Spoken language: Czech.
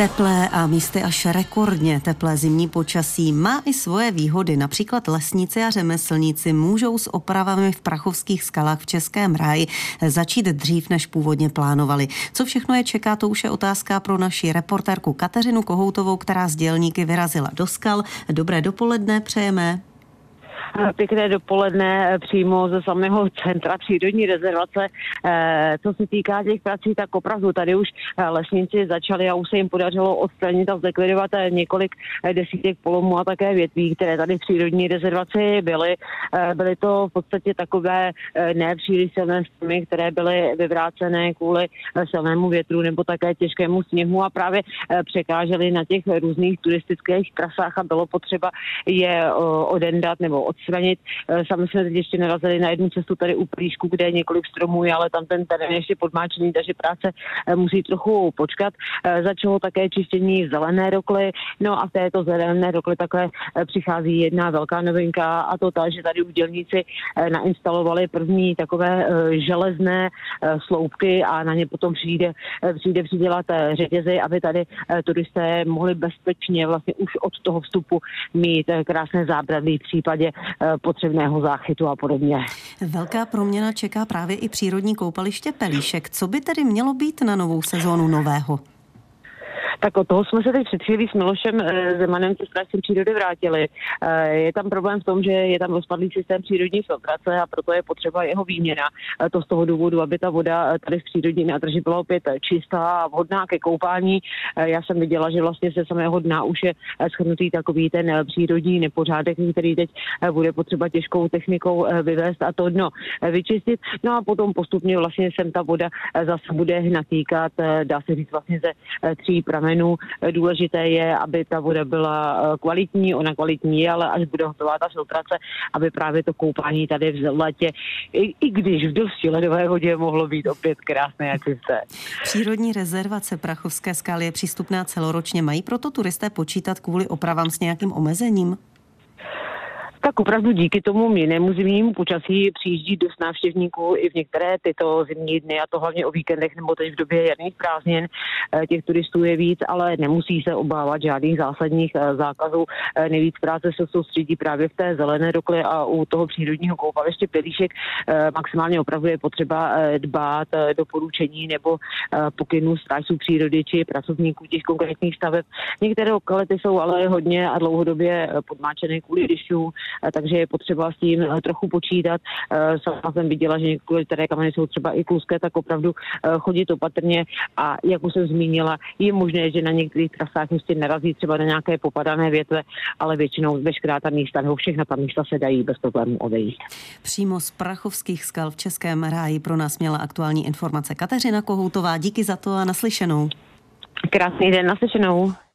Teplé a místy až rekordně teplé zimní počasí má i svoje výhody. Například lesníci a řemeslníci můžou s opravami v prachovských skalách v Českém ráji začít dřív, než původně plánovali. Co všechno je čeká, to už je otázka pro naši reportérku Kateřinu Kohoutovou, která z dělníky vyrazila do skal. Dobré dopoledne přejeme. Pěkné dopoledne přímo ze samého centra přírodní rezervace. Eh, co se týká těch prací, tak opravdu tady už eh, lesníci začali a už se jim podařilo odstranit a zlikvidovat eh, několik desítek polomů a také větví, které tady v přírodní rezervaci byly. Byly to v podstatě takové nepříliš silné stromy, které byly vyvrácené kvůli silnému větru nebo také těžkému sněhu a právě překážely na těch různých turistických trasách a bylo potřeba je odendat nebo od odstranit. Eh, sami jsme teď ještě narazili na jednu cestu tady u Plíšku, kde je několik stromů, ale tam ten terén je ještě podmáčený, takže práce eh, musí trochu počkat. Eh, začalo také čištění zelené rokly, no a v této zelené rokly takhle přichází jedna velká novinka a to ta, že tady dělníci nainstalovali první takové železné sloupky a na ně potom přijde, přijde přidělat řetězy, aby tady turisté mohli bezpečně vlastně už od toho vstupu mít krásné zábradlí v případě potřebného záchytu a podobně. Velká proměna čeká právě i přírodní koupaliště Pelíšek. Co by tedy mělo být na novou sezónu nového? Tak od toho jsme se teď před chvílí s Milošem eh, Zemanem se přírody vrátili. Eh, je tam problém v tom, že je tam rozpadlý systém přírodní filtrace a proto je potřeba jeho výměna. Eh, to z toho důvodu, aby ta voda tady v přírodní nádrži byla opět čistá a vhodná ke koupání. Já jsem viděla, že vlastně se samého dna už je schrnutý takový ten přírodní nepořádek, který teď bude potřeba těžkou technikou vyvést a to dno vyčistit. No a potom postupně vlastně sem ta voda zase bude natýkat, dá se říct vlastně ze tří pramen kamenů. Důležité je, aby ta voda byla eh, kvalitní, ona kvalitní je, ale až bude hotová ta filtrace, aby právě to koupání tady v letě, i, i když v dosti ledové vodě mohlo být opět krásné a čisté. Přírodní rezervace Prachovské skály je přístupná celoročně. Mají proto turisté počítat kvůli opravám s nějakým omezením? Tak opravdu díky tomu jinému zimnímu počasí přijíždí dost návštěvníků i v některé tyto zimní dny, a to hlavně o víkendech nebo teď v době jarních prázdnin. Eh, těch turistů je víc, ale nemusí se obávat žádných zásadních eh, zákazů. Eh, nejvíc práce se soustředí právě v té zelené rokle a u toho přírodního koupaliště Pilíšek maximálně opravdu je potřeba dbát doporučení nebo pokynů strážců přírody či pracovníků těch konkrétních staveb. Některé lokality jsou ale hodně a dlouhodobě podmáčené kvůli dešťů, takže je potřeba s tím eh, trochu počítat. Eh, sama jsem viděla, že některé kameny jsou třeba i kluské, tak opravdu eh, chodit opatrně a jak už jsem zmínila, je možné, že na některých trasách ještě narazí třeba na nějaké popadané větve, ale většinou veškerá ta místa nebo všechna ta místa se dají bez problémů odejít. Přímo z Prachovských skal v Českém ráji pro nás měla aktuální informace Kateřina Kohoutová. Díky za to a naslyšenou. Krásný den, naslyšenou.